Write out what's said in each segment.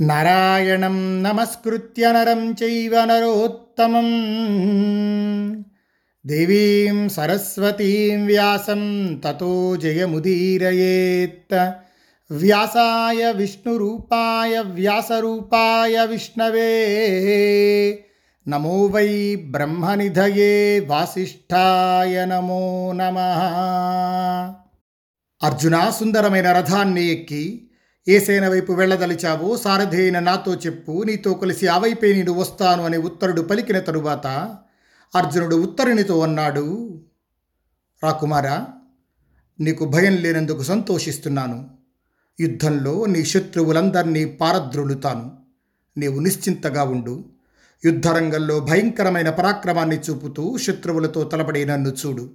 నారాయణం నమస్కృత్య నరం చైవ నరోత్తమం. దేవీం సరస్వతీం వ్యాసం తతో జయముదీరయేత్. వ్యాసాయ విష్ణురూపాయ వ్యాసరూపాయ విష్ణవే. నమో వై బ్రహ్మనిధయే వాసిష్ఠాయ నమో నమ. అర్జునా సుందరమైన రథాన్ని ఎక్కి ఏ సేన వైపు వెళ్ళదలిచావో సారథి అయిన నాతో చెప్పు నీతో కలిసి ఆ వైపే నేను వస్తాను అని ఉత్తరుడు పలికిన తరువాత అర్జునుడు ఉత్తరునితో అన్నాడు రాకుమారా నీకు భయం లేనందుకు సంతోషిస్తున్నాను. యుద్ధంలో నీ శత్రువులందరినీ పారద్రోలుతాను. నీవు నిశ్చింతగా ఉండు. యుద్ధరంగంలో భయంకరమైన పరాక్రమాన్ని చూపుతూ శత్రువులతో తలపడి నన్ను చూడు.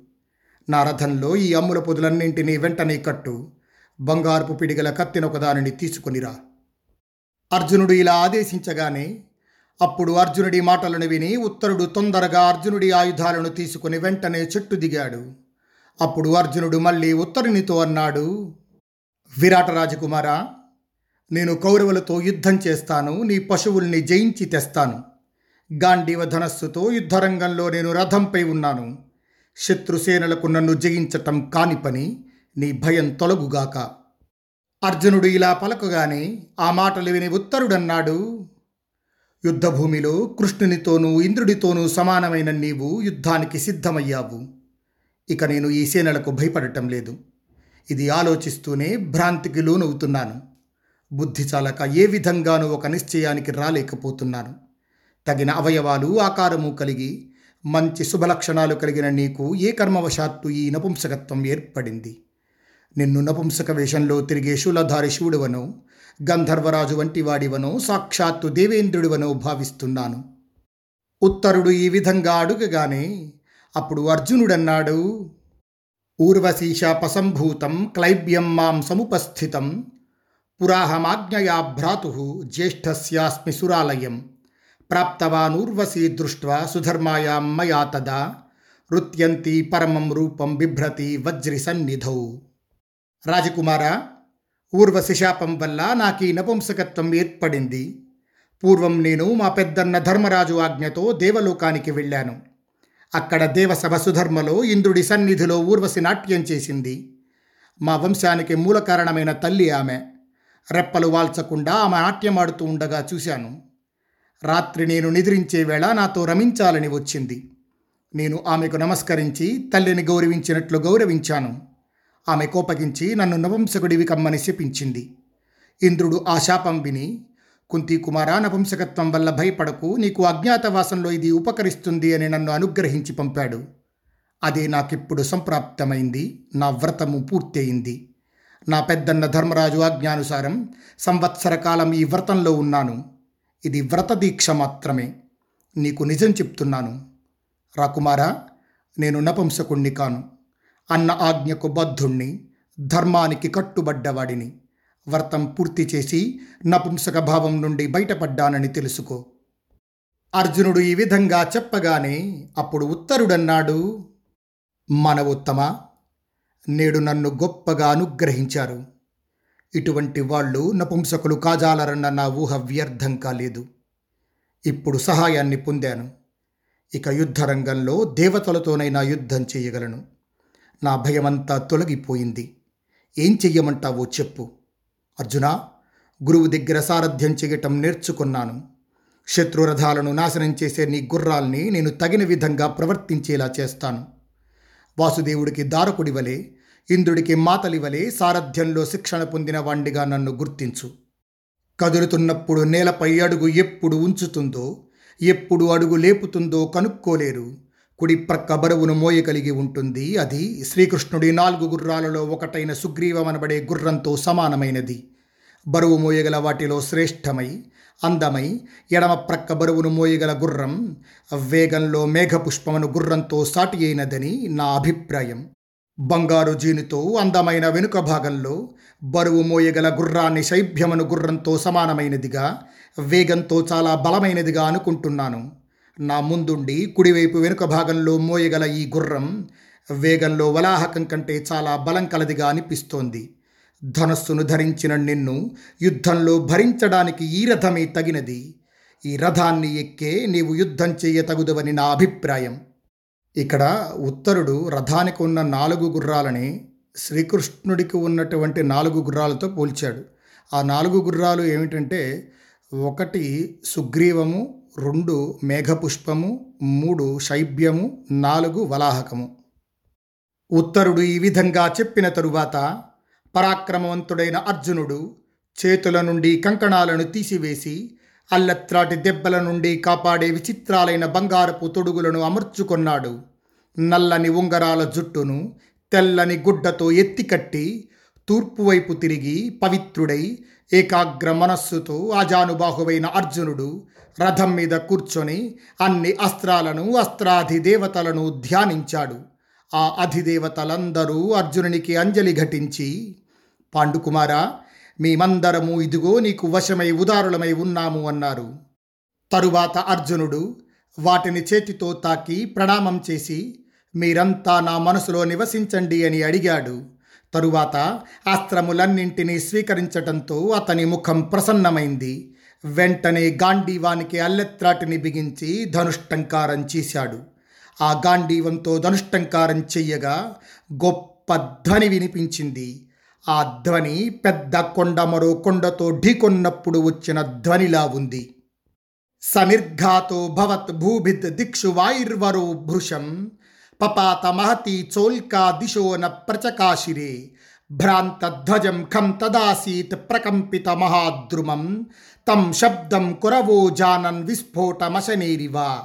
నా రథంలో ఈ అమ్ముల పొదులన్నింటినీ వెంటనే కట్టు. బంగారుపు పిడిగల కత్తినొక దానిని తీసుకొనిరా. అర్జునుడు ఇలా ఆదేశించగానే అప్పుడు అర్జునుడి మాటలను విని ఉత్తరుడు తొందరగా అర్జునుడి ఆయుధాలను తీసుకుని వెంటనే చెట్టు దిగాడు. అప్పుడు అర్జునుడు మళ్ళీ ఉత్తరునితో అన్నాడు విరాట రాజకుమారా నేను కౌరవులతో యుద్ధం చేస్తాను నీ పశువుల్ని జయించి తెస్తాను. గాంధీవ ధనస్సుతో యుద్ధరంగంలో నేను రథంపై ఉన్నాను. శత్రుసేనలకు నన్ను జయించటం కాని పని. నీ భయం తొలగుగాక. అర్జునుడు ఇలా పలకగానే ఆ మాటలు విని ఉత్తరుడన్నాడు యుద్ధభూమిలో కృష్ణునితోనూ ఇంద్రుడితోనూ సమానమైన నీవు యుద్ధానికి సిద్ధమయ్యావు. ఇక నేను ఈ సేనలకు భయపడటం లేదు. ఇది ఆలోచిస్తూనే భ్రాంతికి లోనవుతున్నాను. బుద్ధి చాలక ఏ విధంగానూ ఒక నిశ్చయానికి రాలేకపోతున్నాను. తగిన అవయవాలు ఆకారము కలిగి మంచి శుభలక్షణాలు కలిగిన నీకు ఏ కర్మవశాత్తు ఈ నపుంసకత్వం ఏర్పడింది. నిన్ను నపుంసక వేషంలో తిరిగే శూలధారి శివుడివనో గంధర్వరాజు వంటి వాడివనో సాక్షాత్తు దేవేంద్రుడివనో భావిస్తున్నాను. ఉత్తరుడు ఈ విధంగా అడుగగానే అప్పుడు అర్జునుడన్నాడు. ఊర్వశీశాపసంభూతం క్లైబ్యం మాం సముపస్థితం. పురాహమాజ్ఞయా భ్రాతు జ్యేష్ఠస్యాస్మి సురాలయం. ప్రాప్తవానూర్వశీ దృష్ట్వా సుధర్మాయాం మయా తదా. నృత్యంతి పరమం రూపం బిభ్రతి వజ్రి సన్నిధౌ. రాజకుమార ఊర్వశి శాపం వల్ల నాకు ఈ నపుంసకత్వం ఏర్పడింది. పూర్వం నేను మా పెద్దన్న ధర్మరాజు ఆజ్ఞతో దేవలోకానికి వెళ్ళాను. అక్కడ దేవసభ సుధర్మలో ఇంద్రుడి సన్నిధిలో ఊర్వశి నాట్యం చేసింది. మా వంశానికి మూల కారణమైన తల్లి ఆమె. రెప్పలు వాల్చకుండా ఆమె నాట్యమాడుతూ ఉండగా చూశాను. రాత్రి నేను నిద్రించే వేళ నాతో రమించాలని వచ్చింది. నేను ఆమెకు నమస్కరించి తల్లిని గౌరవించినట్లు గౌరవించాను. ఆమె కోపగించి నన్ను నపుంసకుడివి కమ్మని శపించింది. ఇంద్రుడు ఆ శాపం విని కుంతి కుమార నపుంసకత్వం వల్ల భయపడకు నీకు అజ్ఞాతవాసంలో ఇది ఉపకరిస్తుంది అని నన్ను అనుగ్రహించి పంపాడు. అదే నాకిప్పుడు సంప్రాప్తమైంది నా వ్రతము పూర్తయింది. నా పెద్దన్న ధర్మరాజు ఆజ్ఞానుసారం సంవత్సర కాలం ఈ వ్రతంలో ఉన్నాను. ఇది వ్రత దీక్ష మాత్రమే. నీకు నిజం చెప్తున్నాను. రాకుమారా నేను నపుంసకుణ్ణి కాను. అన్న ఆజ్ఞకు బద్ధుణ్ణి ధర్మానికి కట్టుబడ్డవాడిని. వ్రతం పూర్తి చేసి నపుంసక భావం నుండి బయటపడ్డానని తెలుసుకో. అర్జునుడు ఈ విధంగా చెప్పగానే అప్పుడు ఉత్తరుడన్నాడు మన ఉత్తమ నేడు నన్ను గొప్పగా అనుగ్రహించారు. ఇటువంటి వాళ్ళు నపుంసకులు కాజాలరన్న నా ఊహ వ్యర్థం కాలేదు. ఇప్పుడు సహాయాన్ని పొందాను. ఇక యుద్ధరంగంలో దేవతలతోనైనా యుద్ధం చేయగలను. నా భయమంతా తొలగిపోయింది. ఏం చెయ్యమంటావో చెప్పు. అర్జున గురువు దగ్గర సారథ్యం చేయటం నేర్చుకున్నాను. శత్రురథాలను నాశనం చేసే నీ గుర్రాల్ని నేను తగిన విధంగా ప్రవర్తించేలా చేస్తాను. వాసుదేవుడికి దారకుడివలే ఇంద్రుడికి మాతలి వలె సారథ్యంలో శిక్షణ పొందిన వాండిగా నన్ను గుర్తించు. కదులుతున్నప్పుడు నేలపై అడుగు ఎప్పుడు ఉంచుతుందో ఎప్పుడు అడుగు లేపుతుందో కనుక్కోలేరు. కుడి ప్రక్క బరువును మోయగలిగి ఉంటుంది. అది శ్రీకృష్ణుడి నాలుగు గుర్రాలలో ఒకటైన సుగ్రీవమనబడే గుర్రంతో సమానమైనది. బరువు మోయగల వాటిలో శ్రేష్టమై అందమై ఎడమ ప్రక్క బరువును మోయగల గుర్రం వేగంలో మేఘపుష్పమును గుర్రంతో సాటి అయినదని నా అభిప్రాయం. బంగారు జీనుతో అందమైన వెనుక భాగంలో బరువు మోయగల గుర్రాన్ని శైభ్యమను గుర్రంతో సమానమైనదిగా వేగంతో చాలా బలమైనదిగా అనుకుంటున్నాను. నా ముందుండి కుడివైపు వెనుక భాగంలో మోయగల ఈ గుర్రం వేగంలో వలాహకం కంటే చాలా బలం కలదిగా అనిపిస్తోంది. ధనస్సును ధరించిన నిన్ను యుద్ధంలో భరించడానికి ఈ రథమే తగినది. ఈ రథాన్ని ఎక్కే నీవు యుద్ధం చేయ తగుదవని నా అభిప్రాయం. ఇక్కడ ఉత్తరుడు రథానికి ఉన్న నాలుగు గుర్రాలని శ్రీకృష్ణుడికి ఉన్నటువంటి నాలుగు గుర్రాలతో పోల్చాడు. ఆ నాలుగు గుర్రాలు ఏమిటంటే ఒకటి సుగ్రీవము రెండు మేఘపుష్పము మూడు శైబ్యము నాలుగు వలాహకము. ఉత్తరుడు ఈ విధంగా చెప్పిన తరువాత పరాక్రమవంతుడైన అర్జునుడు చేతుల నుండి కంకణాలను తీసివేసి అల్లత్రాటి దెబ్బల నుండి కాపాడే విచిత్రాలైన బంగారపు తొడుగులను అమర్చుకొన్నాడు. నల్లని ఉంగరాల జుట్టును తెల్లని గుడ్డతో ఎత్తికట్టి తూర్పు వైపు తిరిగి పవిత్రుడై ఏకాగ్ర మనస్సుతో ఆజానుబాహువైన అర్జునుడు రథం మీద కూర్చొని అన్ని అస్త్రాలను అస్త్రాధిదేవతలను ధ్యానించాడు. ఆ అధిదేవతలందరూ అర్జునునికి అంజలి ఘటించి పాండుకుమారా మేమందరము ఇదిగో నీకు వశమై ఉదారులమై ఉన్నాము అన్నారు. తరువాత అర్జునుడు వాటిని చేతితో తాకి ప్రణామం చేసి మీరంతా నా మనసులో నివసించండి అని అడిగాడు. తరువాత అస్త్రములన్నింటినీ స్వీకరించటంతో అతని ముఖం ప్రసన్నమైంది. వెంటనే గాంధీవానికి అల్లెత్రాటిని బిగించి ధనుష్టంకారం చేశాడు. ఆ గాంధీవంతో ధనుష్టంకారం చెయ్యగా గొప్ప ధ్వని వినిపించింది. ఆ ధ్వని పెద్ద కొండ మరో కొండతో ఢీకొన్నప్పుడు వచ్చిన ధ్వనిలా ఉంది. సనిర్ఘాతో భవత్ భూభిద్ దిక్షు వాయుర్వరో భృశం పపాత మహతి చోల్కా దిశో న ప్రచకాశిరే భ్రాంతధ్వజం ఖం తదాసీత్ ప్రకంపిత మహాద్రుమం తం శబ్దం కురవో జానన్ విస్ఫోటమశనేరివ.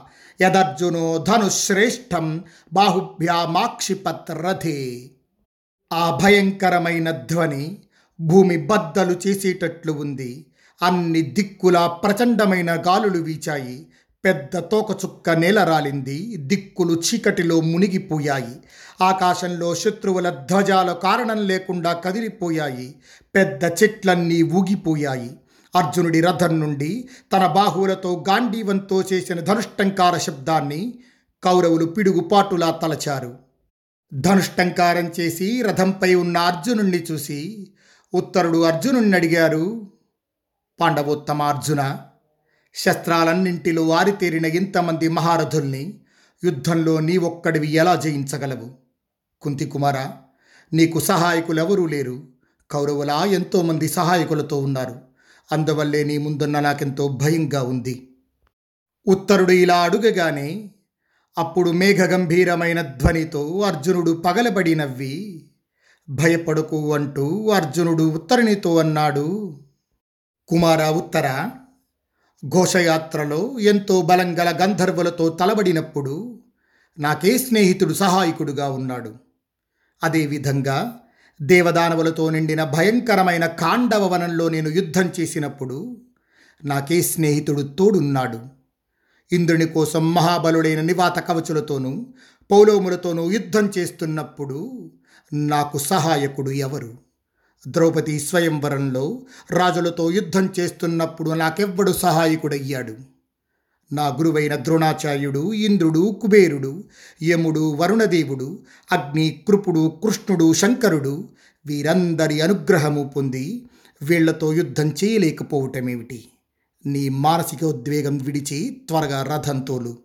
యదర్జునో ధనుశ్రేష్టం బాహుభ్యామాక్షిపత్ రథే ఆ భయంకరమైన ధ్వని భూమి బద్దలు చేసేటట్లు ఉంది. అన్ని దిక్కులా ప్రచండమైన గాలులు వీచాయి. పెద్ద తోకచుక్క నేల రాలింది. దిక్కులు చీకటిలో మునిగిపోయాయి. ఆకాశంలో శత్రువుల ధ్వజాల కారణం లేకుండా కదిలిపోయాయి. పెద్ద చెట్లన్నీ ఊగిపోయాయి. అర్జునుడి రథం నుండి తన బాహువులతో గాంధీవంతో చేసిన ధనుష్టంకార శబ్దాన్ని కౌరవులు పిడుగుపాటులా తలచారు. ధనుష్టంకారం చేసి రథంపై ఉన్న అర్జునుణ్ణి చూసి ఉత్తరుడు అర్జునుణ్ణి అడిగారు పాండవోత్తమ అర్జున శస్త్రాలన్నింటిలో వారితేరిన ఇంతమంది మహారథుల్ని యుద్ధంలో నీ ఒక్కడివి ఎలా జయించగలవు? కుంతికుమార నీకు సహాయకులెవరూ లేరు. కౌరవులా ఎంతోమంది సహాయకులతో ఉన్నారు. అందువల్లే నీ ముందున్న నాకెంతో భయంగా ఉంది. ఉత్తరుడు ఇలా అడుగగానే అప్పుడు మేఘగంభీరమైన ధ్వనితో అర్జునుడు పగలబడి నవ్వి భయపడుకు అంటూ అర్జునుడు ఉత్తరునితో అన్నాడు. కుమార ఉత్తర ఘోషయాత్రలో ఎంతో బలంగల గంధర్వులతో తలబడినప్పుడు నాకే స్నేహితుడు సహాయకుడుగా ఉన్నాడు. అదేవిధంగా దేవదానవులతో నిండిన భయంకరమైన కాండవ వనంలో నేను యుద్ధం చేసినప్పుడు నాకే స్నేహితుడు తోడున్నాడు. ఇంద్రుని కోసం మహాబలుడైన నివాత కవచులతోనూ పౌలోములతోనూ యుద్ధం చేస్తున్నప్పుడు నాకు సహాయకుడు ఎవరు? ద్రౌపది స్వయంవరంలో రాజులతో యుద్ధం చేస్తున్నప్పుడు నాకెవ్వడు సహాయకుడయ్యాడు? నా గురువైన ద్రోణాచార్యుడు ఇంద్రుడు కుబేరుడు యముడు వరుణదేవుడు అగ్ని కృపుడు కృష్ణుడు శంకరుడు వీరందరి అనుగ్రహము పొంది వీళ్ళతో యుద్ధం చేయలేకపోవటమేమిటి? నీ మానసిక ఉద్వేగం విడిచి త్వరగా రథంతోలు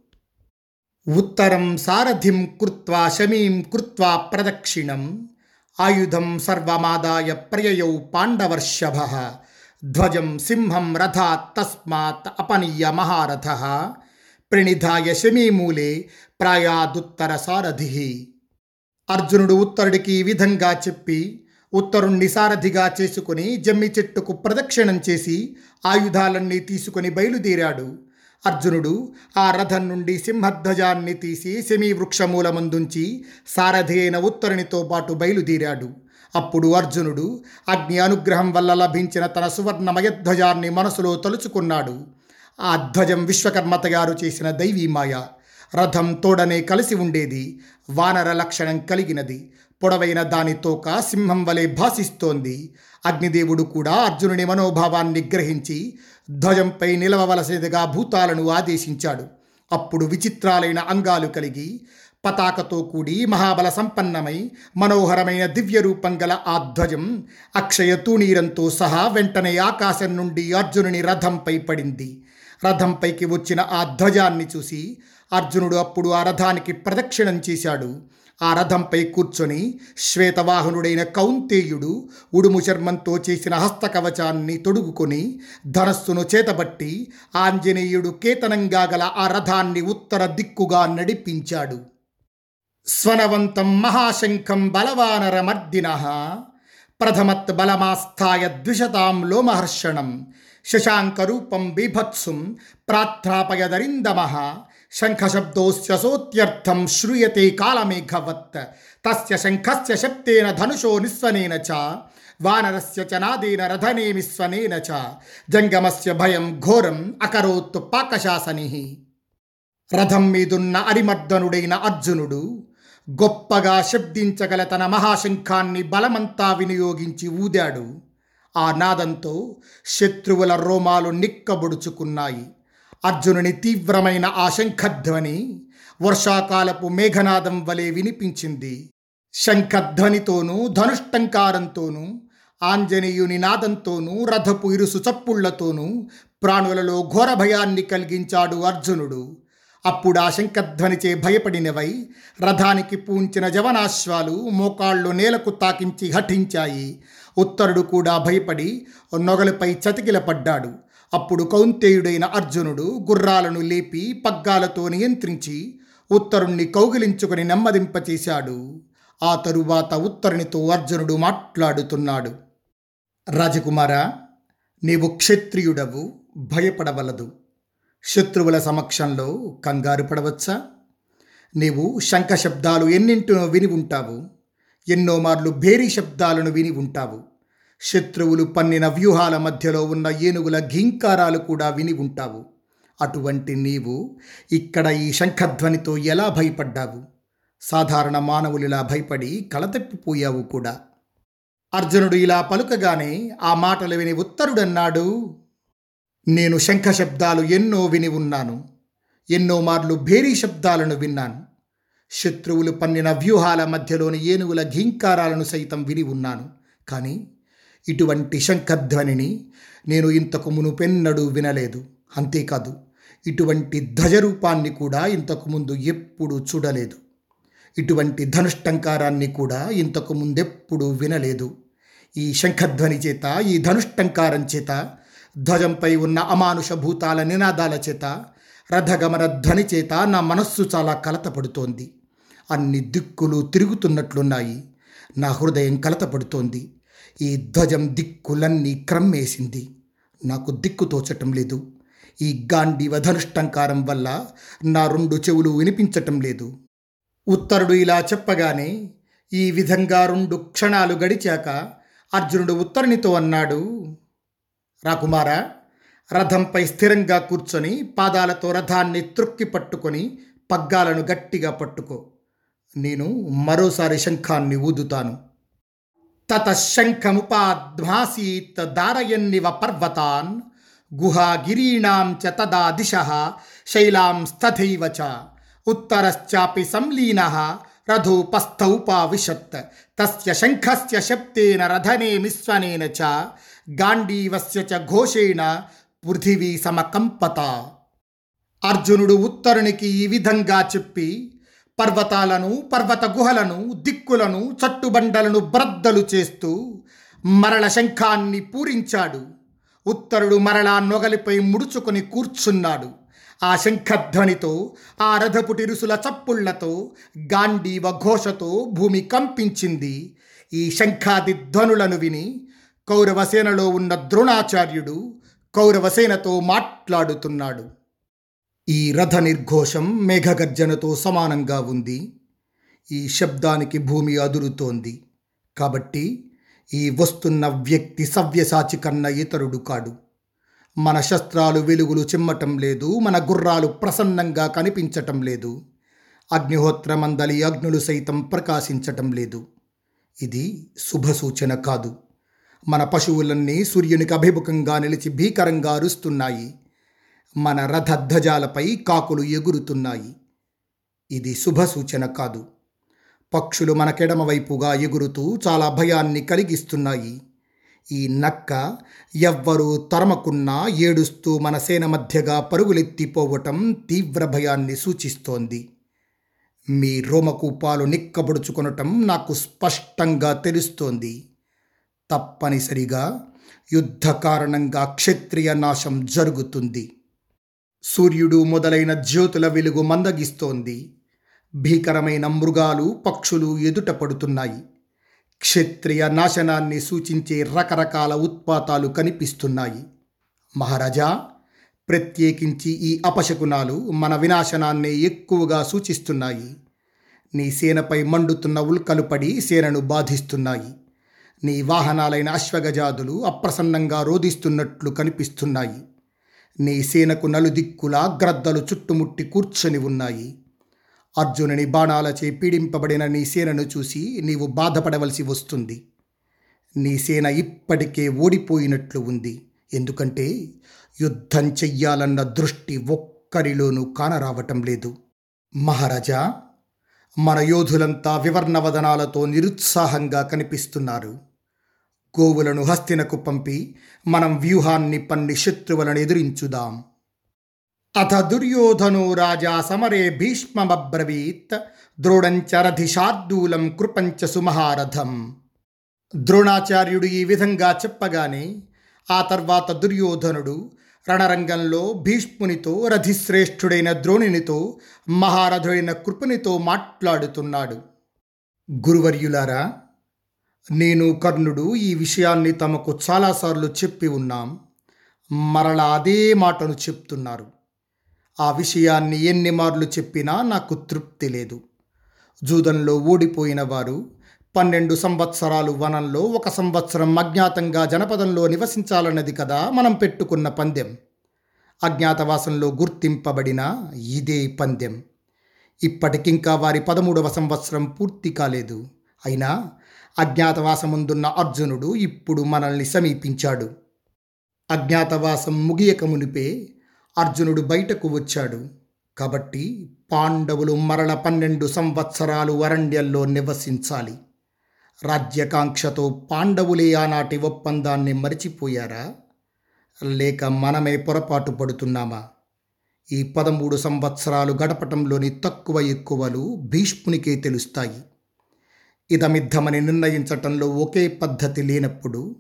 ఉత్తరం సారథిం కృత్వా శమీం కృత్వా ప్రదక్షిణం. ఆయుధం సర్వమాదాయ ప్రయయౌ పాండవర్షభ. ధ్వజం సింహం రథాత్ తస్మాత్ అపనీయ మహారథ. ప్రణిధాయ శమీమూలే ప్రాయాదుత్తర సారథి. అర్జునుడు ఉత్తరుడికి ఈ విధంగా చెప్పి ఉత్తరుణ్ణి సారథిగా చేసుకుని జమ్మి చెట్టుకు ప్రదక్షిణం చేసి ఆయుధాలన్నీ తీసుకుని బయలుదేరాడు. అర్జునుడు ఆ రథం నుండి సింహధ్వజాన్ని తీసి సెమీ వృక్షమూలమందుంచి సారథి అయిన ఉత్తరునితో పాటు బయలుదేరాడు. అప్పుడు అర్జునుడు అగ్ని అనుగ్రహం వల్ల లభించిన తన సువర్ణమయధ్వజాన్ని మనసులో తలుచుకున్నాడు. ఆ ధ్వజం విశ్వకర్మ గారు చేసిన దైవీమాయ. రథం తోడనే కలిసి ఉండేది. వానర లక్షణం కలిగినది. పొడవైన దాని తోక సింహం వలె భాసిస్తోంది. అగ్నిదేవుడు కూడా అర్జునుని మనోభావాన్ని గ్రహించి ధ్వజంపై నిలవవలసినదిగా భూతాలను ఆదేశించాడు. అప్పుడు విచిత్రాలైన అంగాలు కలిగి పతాకతో కూడి మహాబల సంపన్నమై మనోహరమైన దివ్య రూపం గల ఆ ధ్వజం అక్షయ తూణీరంతో సహా వెంటనే ఆకాశం నుండి అర్జునుని రథంపై పడింది. రథంపైకి వచ్చిన ఆ ధ్వజాన్ని చూసి అర్జునుడు అప్పుడు ఆ రథానికి ప్రదక్షిణం చేశాడు. ఆ రథంపై కూర్చొని శ్వేతవాహనుడైన కౌంతేయుడు ఉడుము చర్మంతో చేసిన హస్తకవచాన్ని తొడుగుకొని ధనస్సును చేతబట్టి ఆంజనేయుడు కేతనంగా గల ఆ రథాన్ని ఉత్తర దిక్కుగా నడిపించాడు. స్వనవంతం మహాశంఖం బలవానరమర్దిన. ప్రథమత్ బలమాస్థాయ ద్విషతాం లోమహర్షణం. శశాంకరూపం బీభత్సుం ప్రార్థాపయదరిందమ శంఖశబ్దోస్య సోత్యర్థం శ్రూయతే కాళమేఘవత్ తస్య శంఖస్య శబ్దేన ధనుషో నిస్వనేన చ. వానరస్య చ నాదేన రథనేమిస్వనేన చ. జంగమస్య భయం ఘోరం అకరోత్ పాకశాసని. రథం మీదున్న అరిమర్దనుడైన అర్జునుడు గొప్పగా శబ్దించగల తన మహాశంఖాన్ని బలమంతా వినియోగించి ఊదాడు. ఆ నాదంతో శత్రువుల రోమాలు నిక్కబొడుచుకున్నాయి. అర్జునుని తీవ్రమైన ఆ శంఖధ్వని వర్షాకాలపు మేఘనాదం వలె వినిపించింది. శంఖధ్వనితోనూ ధనుష్టంకారంతోనూ ఆంజనేయుని నాదంతోనూ రథపు ఇరుసు చప్పుళ్ళతోనూ ప్రాణులలో ఘోర భయాన్ని కలిగించాడు అర్జునుడు. అప్పుడు ఆ శంఖధ్వనిచే భయపడినవై రథానికి పూంచిన జవనాశ్వాలు మోకాళ్ళు నేలకు తాకించి హఠించాయి. ఉత్తరుడు కూడా భయపడి నొగలపై చతికిలపడ్డాడు. అప్పుడు కౌంతేయుడైన అర్జునుడు గుర్రాలను లేపి పగ్గాలతో నియంత్రించి ఉత్తరుణ్ణి కౌగిలించుకుని నెమ్మదింపచేశాడు. ఆ తరువాత ఉత్తరునితో అర్జునుడు మాట్లాడుతున్నాడు. రాజకుమార నీవు క్షత్రియుడవు భయపడవలదు. శత్రువుల సమక్షంలో కంగారు పడవచ్చా? నీవు శంఖ శబ్దాలు ఎన్నింటినో విని ఉంటావు. ఎన్నో మార్లు భేరీ శబ్దాలను విని ఉంటావు. శత్రువులు పన్నిన వ్యూహాల మధ్యలో ఉన్న ఏనుగుల ఘీంకారాలు కూడా విని ఉంటావు. అటువంటి నీవు ఇక్కడ ఈ శంఖధ్వనితో ఎలా భయపడ్డావు? సాధారణ మానవులిలా భయపడి కలతప్పిపోయావు కూడా. అర్జునుడు ఇలా పలుకగానే ఆ మాటలు విని ఉత్తరుడన్నాడు నేను శంఖ శబ్దాలు ఎన్నో విని ఉన్నాను. ఎన్నో మార్లు భేరీ శబ్దాలను విన్నాను. శత్రువులు పన్నిన వ్యూహాల మధ్యలోని ఏనుగుల ఘీంకారాలను సైతం విని ఉన్నాను. కానీ ఇటువంటి శంఖధ్వనిని నేను ఇంతకు మునుపెన్నడూ వినలేదు. అంతేకాదు ఇటువంటి ధ్వజరూపాన్ని కూడా ఇంతకు ముందు ఎప్పుడూ చూడలేదు. ఇటువంటి ధనుష్టంకారాన్ని కూడా ఇంతకు ముందెప్పుడూ వినలేదు. ఈ శంఖధ్వని చేత ఈ ధనుష్టంకారం చేత ధ్వజంపై ఉన్న అమానుష భూతాల నినాదాల చేత రథగమన ధ్వని చేత నా మనస్సు చాలా కలతపడుతోంది. అన్ని దిక్కులు తిరుగుతున్నట్లున్నాయి. నా హృదయం కలతపడుతోంది. ఈ ధ్వజం దిక్కులన్నీ క్రమ్మేసింది. నాకు దిక్కు తోచటం లేదు. ఈ గాంధీవ ధనుష్టంకారం వల్ల నా రెండు చెవులు వినిపించటం లేదు. ఉత్తరుడు ఇలా చెప్పగానే ఈ విధంగా రెండు క్షణాలు గడిచాక అర్జునుడు ఉత్తరునితో అన్నాడు రాకుమారా రథంపై స్థిరంగా కూర్చొని పాదాలతో రథాన్ని త్రొక్కి పట్టుకొని పగ్గాలను గట్టిగా పట్టుకో. నేను మరోసారి శంఖాన్ని ఊదుతాను. తత శంఖముపాధ్మాసీత్ దారయన్నివ పర్వతాన్ గుహాగిరీణాం చ తదా దిశ శైలాంస్తథైవ చ. ఉత్తరశ్చాపి సంలీన రథోపస్థౌపావిశత్. తస్య శంఖస్య శబ్దేన రథనే మిశ్వనేన చ. గాంధీవస్య చ ఘోషేణ పృథివీ సమకంపత. అర్జునుడు ఉత్తరునికి ఈ విధంగా చెప్పి పర్వతాలను పర్వత గుహలను దిక్కులను చట్టుబండలను బ్రద్దలు చేస్తూ మరల శంఖాన్ని పూరించాడు. ఉత్తరుడు మరలా నొగలిపై ముడుచుకొని కూర్చున్నాడు. ఆ శంఖధ్వనితో ఆ రథపుటిరుసుల చప్పుళ్ళతో గాంధీవ ఘోషతో భూమి కంపించింది. ఈ శంఖాది ధ్వనులను విని కౌరవసేనలో ఉన్న ద్రోణాచార్యుడు కౌరవసేనతో మాట్లాడుతున్నాడు. ఈ రథ నిర్ఘోషం మేఘగర్జనతో సమానంగా ఉంది. ఈ శబ్దానికి భూమి అదురుతోంది. కాబట్టి ఈ వస్తున్న వ్యక్తి సవ్యసాచి కన్న ఇతరుడు కాడు. మన శస్త్రాలు వెలుగులు చిమ్మటం లేదు. మన గుర్రాలు ప్రసన్నంగా కనిపించటం లేదు. అగ్నిహోత్రమందలి అగ్నులు సైతం ప్రకాశించటం లేదు. ఇది శుభసూచన కాదు. మన పశువులన్నీ సూర్యునికి అభిముఖంగా నిలిచి భీకరంగా అరుస్తున్నాయి. మన రథధ్వజాలపై కాకులు ఎగురుతున్నాయి. ఇది శుభ సూచన కాదు. పక్షులు మన కెడమవైపుగా ఎగురుతూ చాలా భయాన్ని కలిగిస్తున్నాయి. ఈ నక్క ఎవ్వరూ తరమకున్నా ఏడుస్తూ మన సేన మధ్యగా పరుగులెత్తిపోవటం తీవ్ర భయాన్ని సూచిస్తోంది. మీ రోమకూపాలు నిక్కబొడుచుకొనటం నాకు స్పష్టంగా తెలుస్తోంది. తప్పనిసరిగా యుద్ధ కారణంగా క్షత్రియ నాశం జరుగుతుంది. సూర్యుడు మొదలైన జ్యోతుల వెలుగు మందగిస్తోంది. భీకరమైన మృగాలు పక్షులు ఎదుట పడుతున్నాయి. క్షత్రియ నాశనాన్ని సూచించే రకరకాల ఉత్పాతాలు కనిపిస్తున్నాయి. మహారాజా ప్రత్యేకించి ఈ అపశకునాలు మన వినాశనాన్ని ఎక్కువగా సూచిస్తున్నాయి. నీ సేనపై మండుతున్న ఉల్కలు పడి సేనను బాధిస్తున్నాయి. నీ వాహనాలైన అశ్వగజాదులు అప్రసన్నంగా రోధిస్తున్నట్లు కనిపిస్తున్నాయి. నీ సేనకు నలుదిక్కులా గ్రద్దలు చుట్టుముట్టి కూర్చొని ఉన్నాయి. అర్జునుని బాణాలచే పీడింపబడిన నీ సేనను చూసి నీవు బాధపడవలసి వస్తుంది. నీ సేన ఇప్పటికే ఓడిపోయినట్లు ఉంది. ఎందుకంటే యుద్ధం చెయ్యాలన్న దృష్టి ఒక్కరిలోనూ కానరావటం లేదు. మహారాజా మన యోధులంతా వివర్ణవదనాలతో నిరుత్సాహంగా కనిపిస్తున్నారు. గోవులను హస్తినకు పంపి మనం వ్యూహాన్ని పన్ని శత్రువులను ఎదురించుదాం. అథ దుర్యోధనో రాజా సమరే భీష్మమబ్రవీత్ ద్రోణంచ రథిశార్దూలం కృపంచ సుమహారథం. ద్రోణాచార్యుడు ఈ విధంగా చెప్పగానే ఆ తర్వాత దుర్యోధనుడు రణరంగంలో భీష్మునితో రథిశ్రేష్ఠుడైన ద్రోణునితో మహారథుడైన కృపునితో మాట్లాడుతున్నాడు. గురువర్యులారా నేను కర్ణుడు ఈ విషయాన్ని తమకు చాలాసార్లు చెప్పి ఉన్నాం. మరలా అదే మాటను చెప్తున్నారు. ఆ విషయాన్ని ఎన్ని మార్లు చెప్పినా నాకు తృప్తి లేదు. జూదంలో ఓడిపోయిన వారు పన్నెండు సంవత్సరాలు వనంలో ఒక సంవత్సరం అజ్ఞాతంగా జనపదంలో నివసించాలన్నది కదా మనం పెట్టుకున్న పందెం. అజ్ఞాతవాసంలో గుర్తింపబడిన ఇదే పందెం. ఇప్పటికింకా వారి పదమూడవ సంవత్సరం పూర్తి కాలేదు. అయినా అజ్ఞాతవాసముందున్న అర్జునుడు ఇప్పుడు మనల్ని సమీపించాడు. అజ్ఞాతవాసం ముగియకమునిపే అర్జునుడు బయటకు వచ్చాడు. కాబట్టి పాండవులు మరల పన్నెండు సంవత్సరాలు అరణ్యంలో నివసించాలి. రాజ్యకాంక్షతో పాండవులే ఆనాటి ఒప్పందాన్ని మరిచిపోయారా? లేక మనమే పొరపాటు పడుతున్నామా? ఈ పదమూడు సంవత్సరాలు గడపటంలోని తక్కువ ఎక్కువలు భీష్మునికే తెలుస్తాయి. ఇదమిద్దమని నిర్ణయించటంలో ఒకే పద్ధతి లేనప్పుడు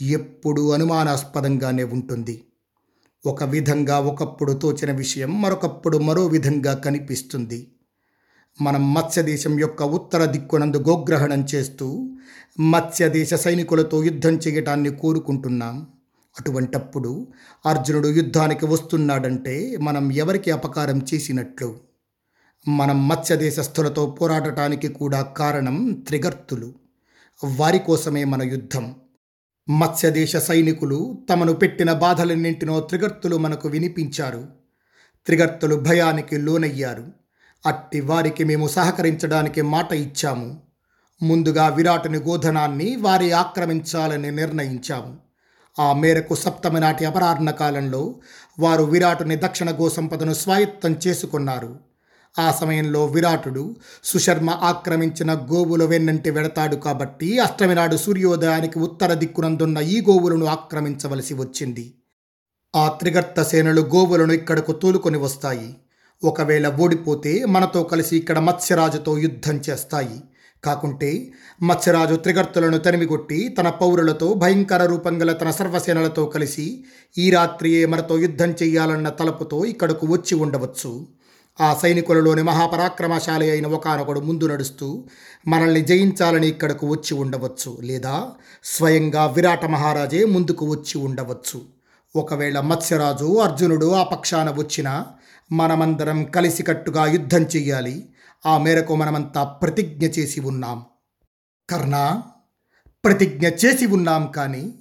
ఎప్పుడూ అనుమానాస్పదంగానే ఉంటుంది. ఒక విధంగా ఒకప్పుడు తోచిన విషయం మరొకప్పుడు మరో విధంగా కనిపిస్తుంది. మనం మత్స్యదేశం యొక్క ఉత్తర దిక్కునందు గోగ్రహణం చేస్తూ మత్స్యదేశ సైనికులతో యుద్ధం చేయటాన్ని కోరుకుంటున్నాం. అటువంటప్పుడు అర్జునుడు యుద్ధానికి వస్తున్నాడంటే మనం ఎవరికి అపకారం చేసినట్లు? మనం మత్స్యదేశస్థులతో పోరాడటానికి కూడా కారణం త్రిగర్తులు. వారి కోసమే మన యుద్ధం. మత్స్యదేశ సైనికులు తమను పెట్టిన బాధలన్నింటినో త్రిగర్తులు మనకు వినిపించారు. త్రిగర్తులు భయానికి లోనయ్యారు. అట్టి వారికి మేము సహకరించడానికి మాట ఇచ్చాము. ముందుగా విరాటుని గోధనాన్ని వారి ఆక్రమించాలని నిర్ణయించాము. ఆ మేరకు సప్తమి నాటి అపరాహ్న కాలంలో వారు విరాటుని దక్షిణ గోసంపదను స్వాయత్తం చేసుకున్నారు. ఆ సమయంలో విరాటుడు సుశర్మ ఆక్రమించిన గోవుల వెన్నంటి వెడతాడు కాబట్టి అష్టమి నాడు సూర్యోదయానికి ఉత్తర దిక్కునందున్న ఈ గోవులను ఆక్రమించవలసి వచ్చింది. ఆ త్రిగర్త సేనలు గోవులను ఇక్కడకు తోలుకొని వస్తాయి. ఒకవేళ ఓడిపోతే మనతో కలిసి ఇక్కడ మత్స్యరాజుతో యుద్ధం చేస్తాయి. కాకుంటే మత్స్యరాజు త్రిగర్తులను తరిమికొట్టి తన పౌరులతో భయంకర రూపం గల తన సర్వసేనలతో కలిసి ఈ రాత్రియే మనతో యుద్ధం చెయ్యాలన్న తలపుతో ఇక్కడకు వచ్చి ఉండవచ్చు. ఆ సైనికులలోని మహాపరాక్రమశాలి అయిన ఒకనొకడు ముందు నడుస్తూ మనల్ని జయించాలని ఇక్కడకు వచ్చి ఉండవచ్చు లేదా స్వయంగా విరాట మహారాజే ముందుకు వచ్చి ఉండవచ్చు. ఒకవేళ మత్స్యరాజు అర్జునుడు ఆ పక్షాన వచ్చినా మనమందరం కలిసికట్టుగా యుద్ధం చెయ్యాలి. ఆ మేరకు మనమంతా ప్రతిజ్ఞ చేసి ఉన్నాం. కర్ణ ప్రతిజ్ఞ చేసి ఉన్నాం కానీ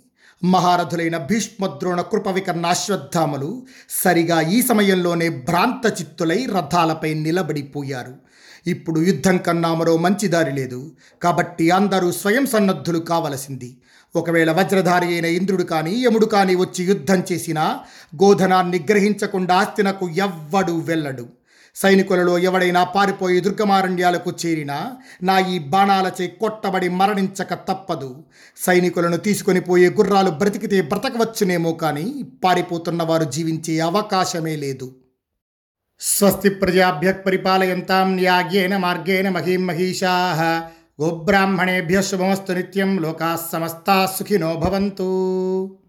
మహారథులైన భీష్మద్రోణ కృపవికర్ణ అశ్వత్థామలు సరిగా ఈ సమయంలోనే భ్రాంత చిత్తులై రథాలపై నిలబడిపోయారు. ఇప్పుడు యుద్ధం కన్నా మరో మంచి దారి లేదు. కాబట్టి అందరూ స్వయం సన్నద్ధులు కావలసింది. ఒకవేళ వజ్రధారి అయిన ఇంద్రుడు కానీ యముడు కానీ వచ్చి యుద్ధం చేసినా గోధనాన్ని గ్రహించకుండా ఆస్తినకు ఎవ్వడు వెళ్ళడు. సైనికులలో ఎవడైనా పారిపోయి దుర్గమారణ్యాలకు చేరినా నా ఈ బాణాలచే కొట్టబడి మరణించక తప్పదు. సైనికులను తీసుకొని పోయే గుర్రాలు బ్రతికితే బ్రతకవచ్చునేమో కానీ పారిపోతున్న వారు జీవించే అవకాశమే లేదు. స్వస్తి ప్రజాభ్య పరిపాలయంతాం న్యాగ్యేన మార్గేణ మహీం మహిషా. గోబ్రాహ్మణేభ్య శుభమస్తు నిత్యం లోకా సమస్తా సుఖినో భవంతు.